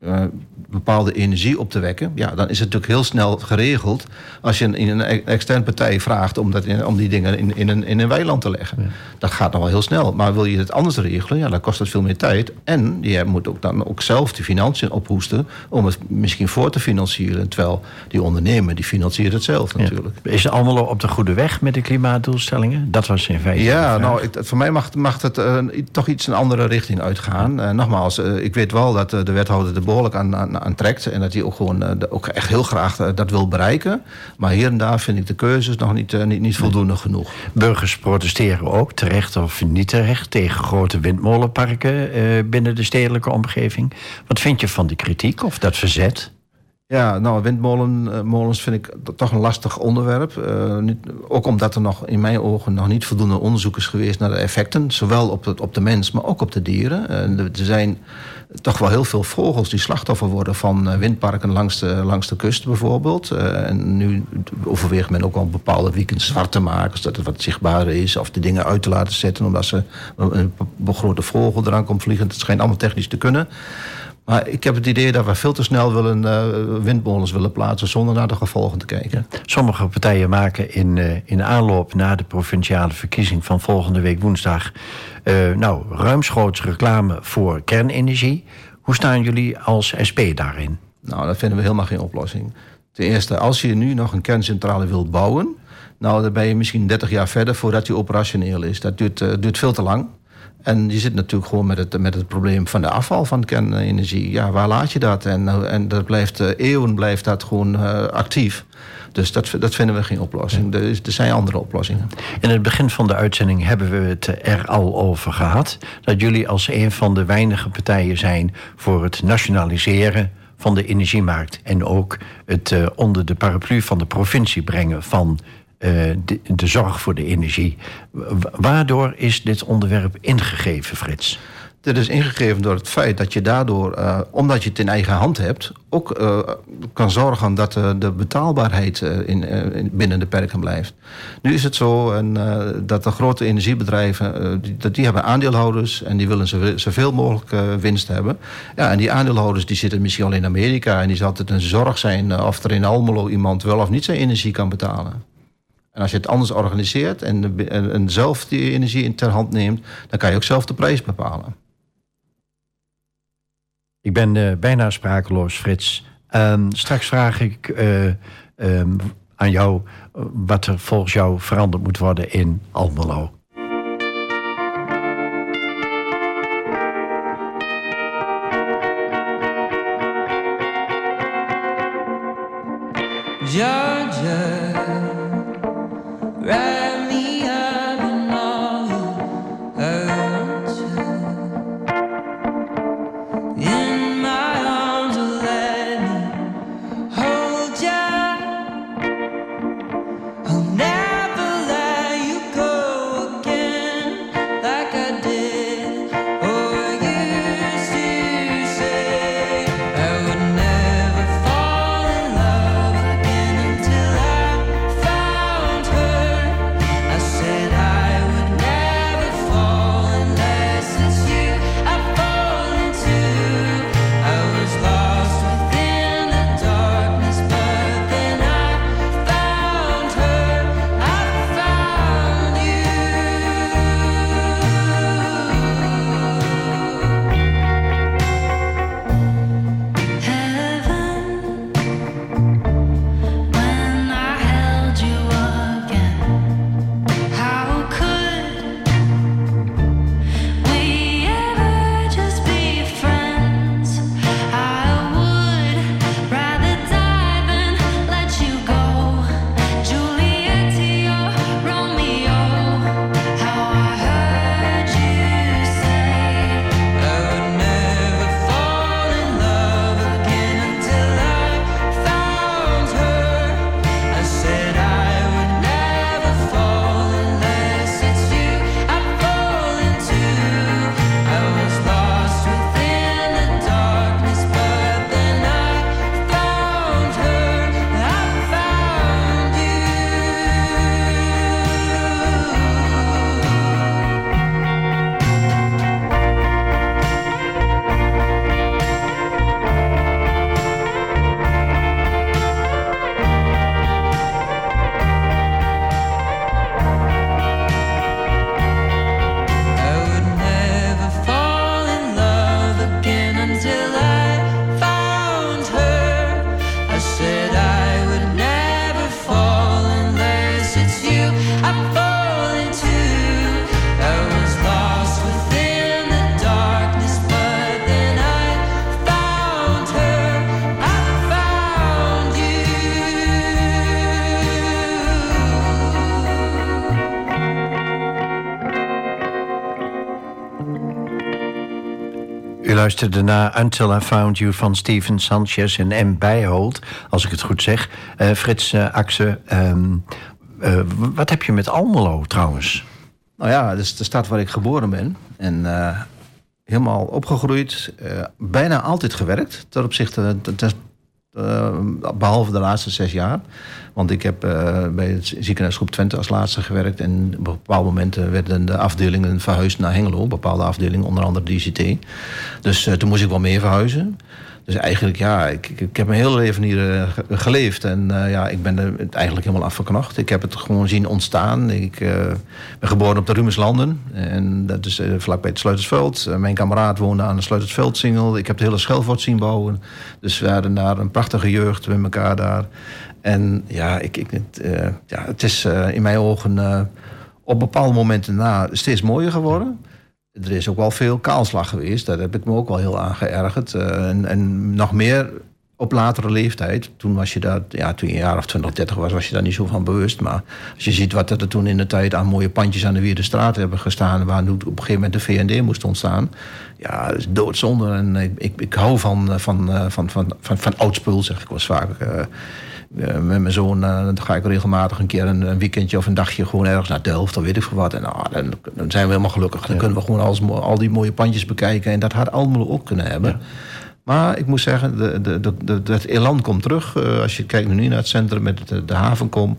eh, bepaalde energie op te wekken, ja, dan is het natuurlijk heel snel geregeld als je een, in een e- externe partij vraagt om, dat in, om die dingen in, in, een, in een weiland te leggen. Dat gaat nog wel heel snel. Maar wil je het anders regelen, ja, dan kost het veel meer tijd. En je moet ook dan ook zelf de financiën ophoesten om het misschien voor te financieren. Terwijl die ondernemer die financiert het zelf natuurlijk. Ja. Is Almelo op de goede weg met de klimaatdoelstellingen? Dat was in feite. de Ja, nou, ik, voor mij mag, mag het eh, toch iets een andere richting uitgaan. Eh, nogmaals, ik weet wel dat de wethouder er behoorlijk aan, aan, aan trekt. En dat hij ook gewoon eh, ook echt heel graag eh, dat wil bereiken. Maar hier en daar vind ik de keuzes nog niet, eh, niet, niet voldoende genoeg. Burgers protesteren ook, terecht of niet terecht, tegen grote windmolenparken binnen de stedelijke omgeving. Wat vind je van die kritiek of dat verzet? Ja, nou, windmolens vind ik toch een lastig onderwerp. Eh, niet, ook omdat er nog in mijn ogen nog niet voldoende onderzoek is geweest naar de effecten. Zowel op, op de mens, maar ook op de dieren. Eh, er zijn toch wel heel veel vogels die slachtoffer worden van eh, windparken langs de, langs de kust bijvoorbeeld. Eh, en nu overweegt men ook wel bepaalde weekends zwart te maken, zodat het wat zichtbaarder is. Of de dingen uit te laten zetten omdat ze een grote vogel eraan komt vliegen. Het schijnt allemaal technisch te kunnen. Maar ik heb het idee dat we veel te snel willen, eh, windmolens willen plaatsen zonder naar de gevolgen te kijken. Sommige partijen maken in, eh, in aanloop naar de provinciale verkiezing van volgende week woensdag. eh, nou, ruimschoots reclame voor kernenergie. Hoe staan jullie als SP daarin? Nou, dat vinden we helemaal geen oplossing. Ten eerste, als je nu nog een kerncentrale wilt bouwen, nou, dan ben je misschien 30 jaar verder voordat die operationeel is. Dat duurt, duurt veel te lang. En je zit natuurlijk gewoon met het, met het probleem van de afval van kernenergie. Ja, waar laat je dat? En, eh, en dat blijft, eh, eeuwen blijft dat gewoon eh, actief. Dus dat, dat vinden we geen oplossing. Er, er zijn andere oplossingen. In het begin van de uitzending hebben we het er al over gehad. Dat jullie als een van de weinige partijen zijn voor het nationaliseren van de energiemarkt. En ook het eh, onder de paraplu van de provincie brengen van de, de zorg voor de energie. Wa- Waardoor is dit onderwerp ingegeven, Frits? Dit is ingegeven door het feit dat je daardoor, eh, omdat je het in eigen hand hebt, ook eh, kan zorgen dat eh, de betaalbaarheid eh, in, eh, in- binnen de perken blijft. Nu is het zo en, eh, dat de grote energiebedrijven, eh, die, dat die hebben aandeelhouders en die willen zoveel, mogelijk eh, winst hebben. Ja, en die aandeelhouders die zitten misschien al in Amerika en die zal het een zorg zijn eh, of er in Almelo iemand wel of niet zijn energie kan betalen. En als je het anders organiseert en, en, en zelf die energie in ter hand neemt, dan kan je ook zelf de prijs bepalen. Ik ben eh, bijna sprakeloos, Frits. Ehm, straks vraag ik eh, ehm, aan jou eh, wat er volgens jou veranderd moet worden in Almelo. Georgia, luisterde naar Until I Found You van Steven Sanchez en M. Bijholt, als ik het goed zeg. Eh, Frits uh, wat heb je met Almelo trouwens? Nou ja, dat is de stad waar ik geboren ben. En helemaal opgegroeid. bijna altijd gewerkt. Ten opzichte, ten- eh, behalve de laatste zes jaar. Want ik heb eh, bij het ziekenhuisgroep Twente als laatste gewerkt. En op bepaalde momenten werden de afdelingen verhuisd naar Hengelo. Bepaalde afdelingen, onder andere de ICT. Dus eh, toen moest ik wel meer verhuizen. Dus eigenlijk, ja, ik, ik, heb mijn hele leven hier eh, ge- geleefd. En eh, ja, ik ben er eigenlijk helemaal afgeknacht. Ik heb het gewoon zien ontstaan. Ik eh, ben geboren op de Rumerslanden. En dat is vlakbij het Sleutersveld. Eh, mijn kameraad woonde aan de Sleutersveldsingel. Ik heb de hele Schelvoort zien bouwen. Dus we hadden daar een prachtige jeugd met elkaar daar. En ja, ik, ik, het, ja het is in mijn ogen op bepaalde momenten na steeds mooier geworden. Er is ook wel veel kaalslag geweest. Daar heb ik me ook wel heel aan. Eh, en, en nog meer op latere leeftijd. Toen was je daar, ja, toen je een jaar of 20, 30 was, was je daar niet zo van bewust. Maar als je ziet wat er toen in de tijd aan mooie pandjes aan de Wierdestraat hebben gestaan. Waar nu op een gegeven moment de VND moest ontstaan. Ja, dat is doodzonde. En ik, ik, hou van, eh, van, eh, van, van, van, van oud spul, zeg ik eens vaak. Met mijn zoon eh, dan ga ik regelmatig een keer een, een weekendje of een dagje gewoon ergens naar Delft of weet ik veel wat. En ah, dan, dan zijn we helemaal gelukkig. Dan kunnen we gewoon alles, al die mooie pandjes bekijken. En dat had Almelo ook kunnen hebben. Maar ik moet zeggen, de, de, de, de, dat elan komt terug. Eh, als je kijkt nu naar het centrum met de, de havenkom...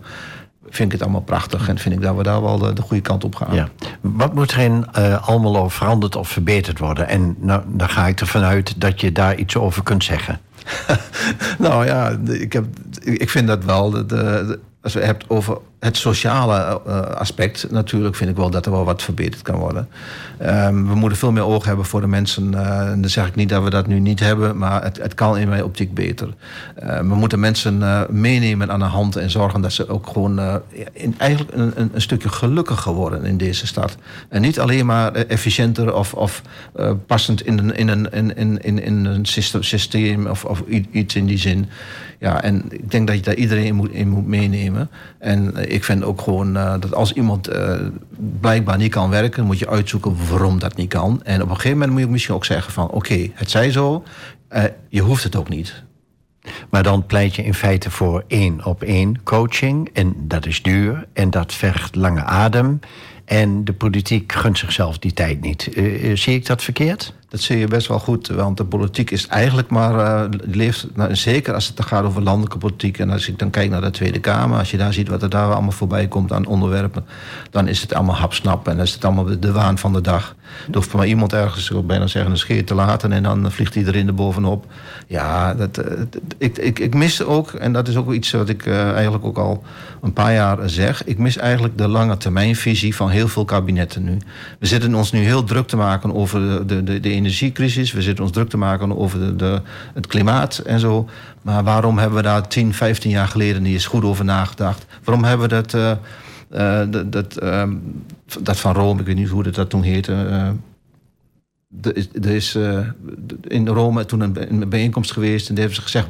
vind ik het allemaal prachtig. En vind ik dat we daar wel de, de goede kant op gaan. Ja. Wat moet er in eh, Almelo veranderd of verbeterd worden? En nou, dan ga ik ervan uit dat je daar iets over kunt zeggen. [laughs] nou ja, ik, heb, ik vind dat wel. De- als we het hebt over het sociale eh, aspect, natuurlijk vind ik wel dat er wel wat verbeterd kan worden. Ehm, we moeten veel meer oog hebben voor de mensen. eh, en dan zeg ik niet dat we dat nu niet hebben, maar het, het kan in mijn optiek beter. Eh, we moeten mensen eh, meenemen aan de hand en zorgen dat ze ook gewoon eh, eigenlijk een, een, een stukje gelukkiger worden in deze stad. En niet alleen maar eh, efficiënter of, of eh, passend in een, in een, in, in, in, een syste- systeem of, of iets in die zin. Ja, en ik denk dat je daar iedereen in moet, moet meenemen. En eh, ik vind ook gewoon eh, dat als iemand eh, blijkbaar niet kan werken, moet je uitzoeken waarom dat niet kan. En op een gegeven moment moet je misschien ook zeggen van oké, het zij zo, eh, je hoeft het ook niet. Maar dan pleit je in feite voor één op één coaching. En dat is duur en dat vergt lange adem. En de politiek gunt zichzelf die tijd niet. Eh, eh, zie ik dat verkeerd? Dat zie je best wel goed, want de politiek is eigenlijk maar, eh, leeft, nou, zeker als het gaat over landelijke politiek. En als ik dan kijk naar de Tweede Kamer, als je daar ziet wat er daar allemaal voorbij komt aan onderwerpen, dan is het allemaal hapsnap en dan is het allemaal de, waan van de dag. Er hoeft maar iemand ergens, ik bijna zeggen, een scheer te laten en dan vliegt iedereen er bovenop. Ja, dat, eh, ik, ik, ik mis ook, en dat is ook iets wat ik eh, eigenlijk ook al een paar jaar zeg, ik mis eigenlijk de lange termijnvisie van heel veel kabinetten nu. We zitten ons nu heel druk te maken over de, de, de energiecrisis. We zitten ons druk te maken over de, de, het klimaat en zo. Maar waarom hebben we daar 10, 15 jaar geleden niet eens goed over nagedacht? Waarom hebben we dat, eh, eh, dat, ehm, dat van Rome, ik weet niet hoe dat, dat toen heette... eh, er is, er is eh, in Rome toen een, een bijeenkomst geweest en daar hebben ze gezegd...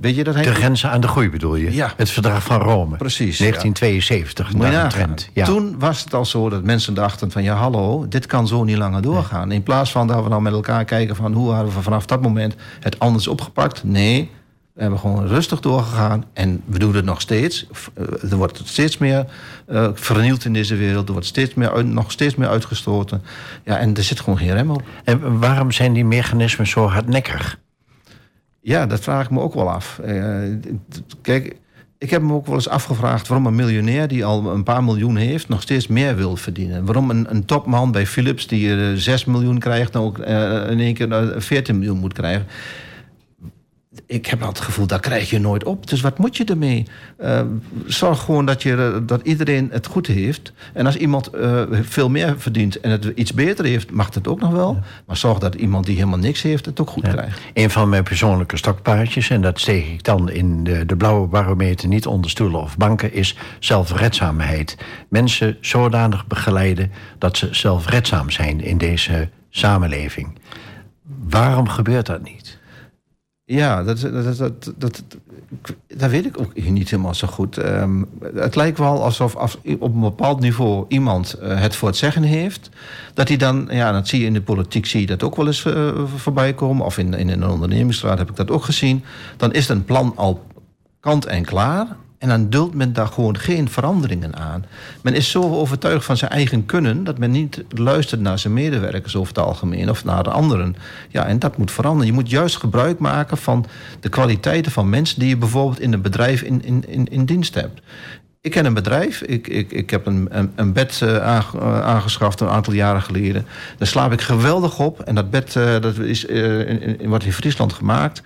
Weet je dat? De grenzen aan de groei bedoel je? Ja. Het verdrag van Rome. Precies, ja. 1972, Moet je daar een nagaan. trend. Ja. Toen was het al zo dat mensen dachten van ja hallo, dit kan zo niet langer doorgaan. In plaats van dat we nou met elkaar kijken van hoe hadden we vanaf dat moment het anders opgepakt. Nee, we hebben gewoon rustig doorgegaan en we doen het nog steeds. Eh, Er wordt steeds meer eh, vernield in deze wereld. Er wordt steeds meer nog steeds meer uitgestoten. Ja, en er zit gewoon geen rem op. En waarom zijn die mechanismen zo hardnekkig? Ja, dat vraag ik me ook wel af. Eh, kijk, ik heb me ook wel eens afgevraagd waarom een miljonair die al een paar miljoen heeft, nog steeds meer wil verdienen. Waarom een, een topman bij Philips die eh 6 miljoen krijgt, nou ook eh, in één keer eh, 14 miljoen moet krijgen. Ik heb altijd het gevoel, dat krijg je nooit op. Dus wat moet je ermee? Eh, zorg gewoon dat, je, eh, dat iedereen het goed heeft. En als iemand eh, veel meer verdient en het iets beter heeft, mag dat ook nog wel. Maar zorg dat iemand die helemaal niks heeft, het ook goed krijgt. Een van mijn persoonlijke stokpaardjes, en dat steeg ik dan in de, de blauwe barometer niet onder stoelen of banken, is zelfredzaamheid. Mensen zodanig begeleiden dat ze zelfredzaam zijn in deze samenleving. Waarom gebeurt dat niet? Ja, dat, dat, dat, dat, dat weet ik ook niet helemaal zo goed. Ehm, het lijkt wel alsof als op een bepaald niveau iemand eh, het voor het zeggen heeft, dat hij dan, ja, dat zie je in de politiek, zie je dat ook wel eens uh, voorbij komen, of in, in een ondernemingsraad heb ik dat ook gezien. Dan is een plan al kant en klaar. En dan duldt men daar gewoon geen veranderingen aan. Men is zo overtuigd van zijn eigen kunnen dat men niet luistert naar zijn medewerkers over het algemeen of naar de anderen. Ja, en dat moet veranderen. Je moet juist gebruik maken van de kwaliteiten van mensen die je bijvoorbeeld in een bedrijf in, in, in, dienst hebt. Ik ken een bedrijf. Ik, ik, ik heb een, een, bed uh, aangeschaft een aantal jaren geleden. Daar slaap ik geweldig op. En dat bed uh, dat is, in, in, wordt in Friesland gemaakt.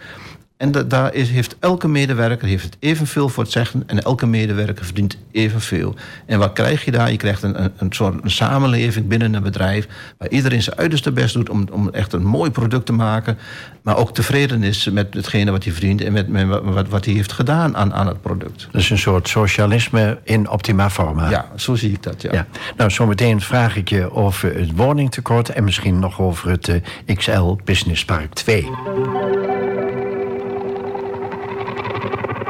En da daar is, heeft elke medewerker heeft het evenveel voor het zeggen en elke medewerker verdient evenveel. En wat krijg je daar? Je krijgt een, een, een soort een samenleving binnen een bedrijf waar iedereen zijn uiterste best doet om, om echt een mooi product te maken, maar ook tevreden is met hetgene wat hij verdient en met, met wat, wat hij heeft gedaan aan, aan het product. Dus een soort socialisme in optima forma. Ja, zo zie ik dat, ja. ja. Nou, zometeen vraag ik je over het woningtekort en misschien nog over het uh, XL Business Park 2.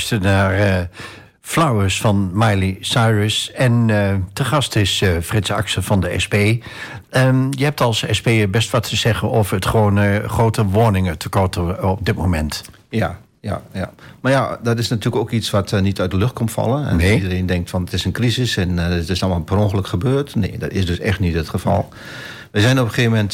luistert naar eh, Flowers van Miley Cyrus. En eh, te gast is eh, Frits Axel van de SP. Ehm, je hebt als SP best wat te zeggen over het gewoon eh, grote woningentekort op dit moment. Ja, ja, ja. Maar ja, dat is natuurlijk ook iets wat niet uit de lucht komt vallen. En Nee. iedereen denkt van het is een crisis en het is allemaal per ongeluk gebeurd. Nee, dat is dus echt niet het geval. We zijn op een gegeven moment,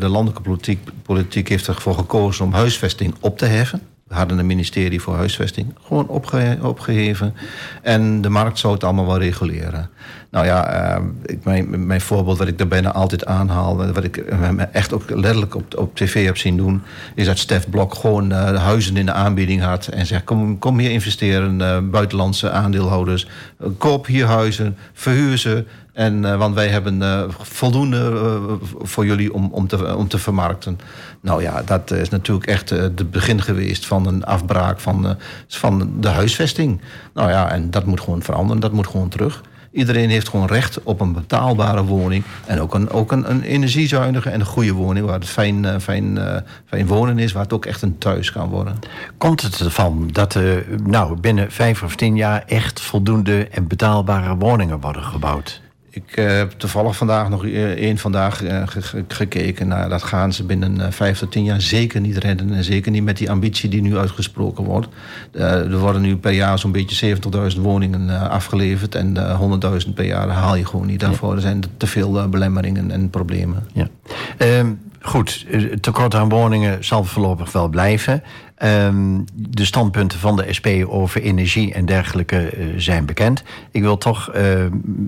de landelijke politiek, politiek heeft ervoor gekozen om huisvesting op te heffen. Hadden een ministerie voor huisvesting gewoon opge- opgeheven. En de markt zou het allemaal wel reguleren. Nou ja, eh, ik, mijn, mijn voorbeeld wat ik daar bijna altijd aanhaal... wat ik eh, echt ook letterlijk op, op tv heb zien doen... is dat Stef Blok gewoon eh, huizen in de aanbieding had... en zegt, kom, kom hier investeren, eh, buitenlandse aandeelhouders. Eh, koop hier huizen, verhuur ze... En, eh, want wij hebben eh, voldoende eh, voor jullie om, om, te, om te vermarkten. Nou ja, dat is natuurlijk echt het begin geweest van een afbraak van, van de huisvesting. Nou ja, en dat moet gewoon veranderen, dat moet gewoon terug. Iedereen heeft gewoon recht op een betaalbare woning. En ook een, ook een, een energiezuinige en een goede woning. Waar het fijn, fijn, fijn wonen is. Waar het ook echt een thuis kan worden. Komt het ervan dat er nou, binnen vijf of tien jaar echt voldoende en betaalbare woningen worden gebouwd? Ik eh, heb toevallig vandaag nog eh, één vandaag eh, ge- ge- gekeken. Nou, dat gaan ze binnen vijf tot tien jaar zeker niet redden. En zeker niet met die ambitie die nu uitgesproken wordt. Er worden nu per jaar zo'n beetje 70.000 woningen afgeleverd. En eh 100.000 per jaar haal je gewoon niet daarvoor. Er zijn te veel belemmeringen en problemen. Ja. Ehm, goed, het tekort aan woningen zal voorlopig wel blijven. Ehm, de standpunten van de SP over energie en dergelijke eh, zijn bekend. Ik wil toch eh,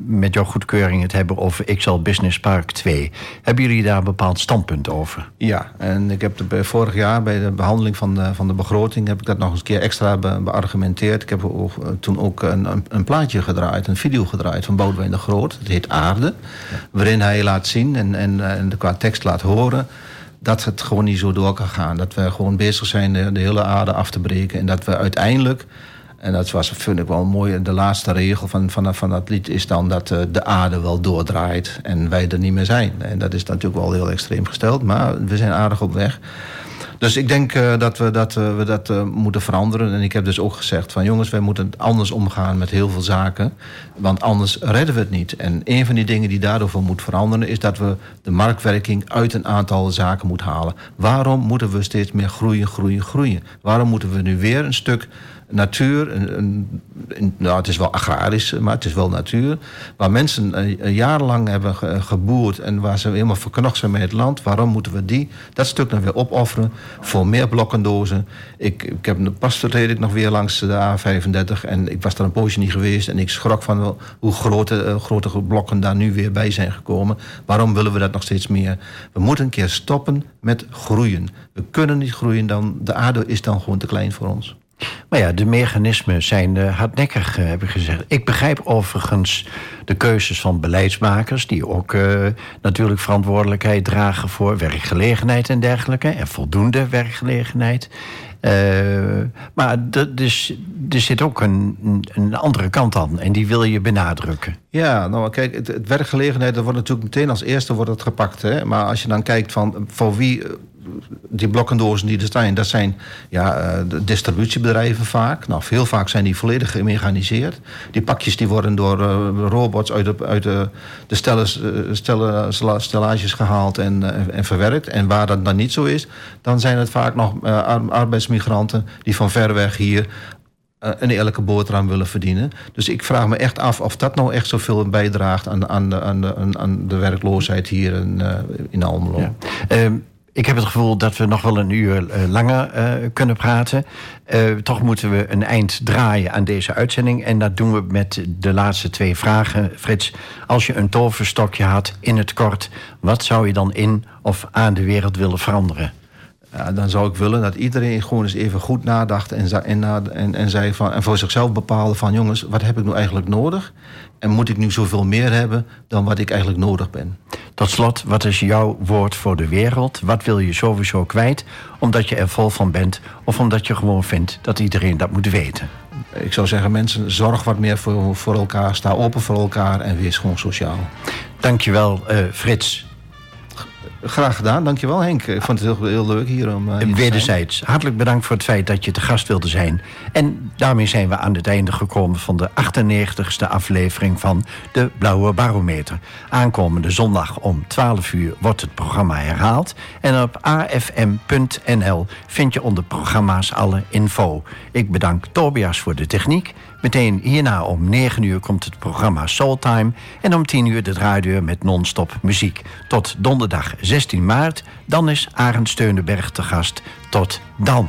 met jouw goedkeuring het hebben over XL Business Park 2. Hebben jullie daar een bepaald standpunt over? Ja, en ik heb de, vorig jaar bij de behandeling van de, van de begroting... heb ik dat nog eens een keer extra be- beargumenteerd. Ik heb ook, eh, toen ook een, een, een plaatje gedraaid, een video gedraaid van Boudewijn de Groot. Het heet Aarde. Waarin hij laat zien en, en, en qua tekst laat horen... dat het gewoon niet zo door kan gaan. Dat we gewoon bezig zijn de, hele aarde af te breken. En dat we uiteindelijk... En dat was, vind ik wel mooi. De laatste regel van, van, van dat lied is dan dat eh, de aarde wel doordraait en wij er niet meer zijn. En dat is natuurlijk wel heel extreem gesteld, maar we zijn aardig op weg. Dus ik denk eh, dat we dat, eh, we dat eh, moeten veranderen. En ik heb dus ook gezegd van jongens, wij moeten anders omgaan met heel veel zaken. Want anders redden we het niet. En een van die dingen die daardoor moet veranderen... is dat we de marktwerking uit een aantal zaken moeten halen. Waarom moeten we steeds meer groeien, groeien, groeien? Waarom moeten we nu weer een stuk natuur... Een, nou, het is wel agrarisch, maar het is wel natuur... waar mensen eh, jarenlang hebben ge- geboerd... en waar ze helemaal verknocht zijn met het land... waarom moeten we die, dat stuk dan weer opofferen... voor meer blokkendozen? Ik, ik heb, pas reed ik nog weer langs de A35... en ik was daar een poosje niet geweest... en ik schrok van hoe grote, eh, grote blokken daar nu weer bij zijn gekomen. Waarom willen we dat nog steeds meer? We moeten een keer stoppen met groeien. We kunnen niet groeien, dan, de aarde is dan gewoon te klein voor ons. Maar ja, de mechanismen zijn eh, hardnekkig, eh, heb ik gezegd. Ik begrijp overigens de keuzes van beleidsmakers... die ook eh, natuurlijk verantwoordelijkheid dragen voor werkgelegenheid en dergelijke... en voldoende werkgelegenheid. Maar dus, er zit ook een, een andere kant aan en die wil je benadrukken. Ja, nou kijk, het, werkgelegenheid, wordt natuurlijk meteen als eerste wordt het gepakt. Hè? Maar als je dan kijkt van voor wie die blokkendozen die er zijn, dat zijn ja, de distributiebedrijven vaak. Nou, heel vaak zijn die volledig gemechaniseerd. Die pakjes die worden door eh, robots uit de, uit de, de stelles, eh, stellen, stella- stellages gehaald en, en verwerkt. En waar dat dan niet zo is, dan zijn het vaak nog ar- arbeidsmigranten die van ver weg hier een eerlijke boterham willen verdienen. Dus ik vraag me echt af of dat nou echt zoveel bijdraagt aan, aan, de, aan, de, werkloosheid hier in, eh, in Almelo. Ehm, ik heb het gevoel dat we nog wel een uur eh, langer eh, kunnen praten. Eh, toch moeten we een eind draaien aan deze uitzending. En dat doen we met de laatste twee vragen. Frits, als je een toverstokje had in het kort... wat zou je dan in of aan de wereld willen veranderen? Ja, dan zou ik willen dat iedereen gewoon eens even goed nadacht en, en, en, en, zei van, en voor zichzelf bepaalde van jongens, wat heb ik nu eigenlijk nodig? En moet ik nu zoveel meer hebben dan wat ik eigenlijk nodig ben? Tot slot, wat is jouw woord voor de wereld? Wat wil je sowieso kwijt? Omdat je er vol van bent of omdat je gewoon vindt dat iedereen dat moet weten? Ik zou zeggen, mensen, zorg wat meer voor, voor elkaar, sta open voor elkaar en wees gewoon sociaal. Dankjewel, eh Frits. Graag gedaan, dankjewel Henk. Ik vond het heel, heel leuk hier om... zijn. Wederzijds. Hartelijk bedankt voor het feit dat je te gast wilde zijn. En daarmee zijn we aan het einde gekomen van de 98ste aflevering van de Blauwe Barometer. Aankomende zondag om 12 uur wordt het programma herhaald. En op afm.nl vind je onder programma's alle info. Ik bedank Tobias voor de techniek. Meteen hierna om 9 uur komt het programma Soultime. En om 10 uur de draaideur met non-stop muziek. Tot donderdag 16 maart. Dan is Arend Steunenberg te gast. Tot dan.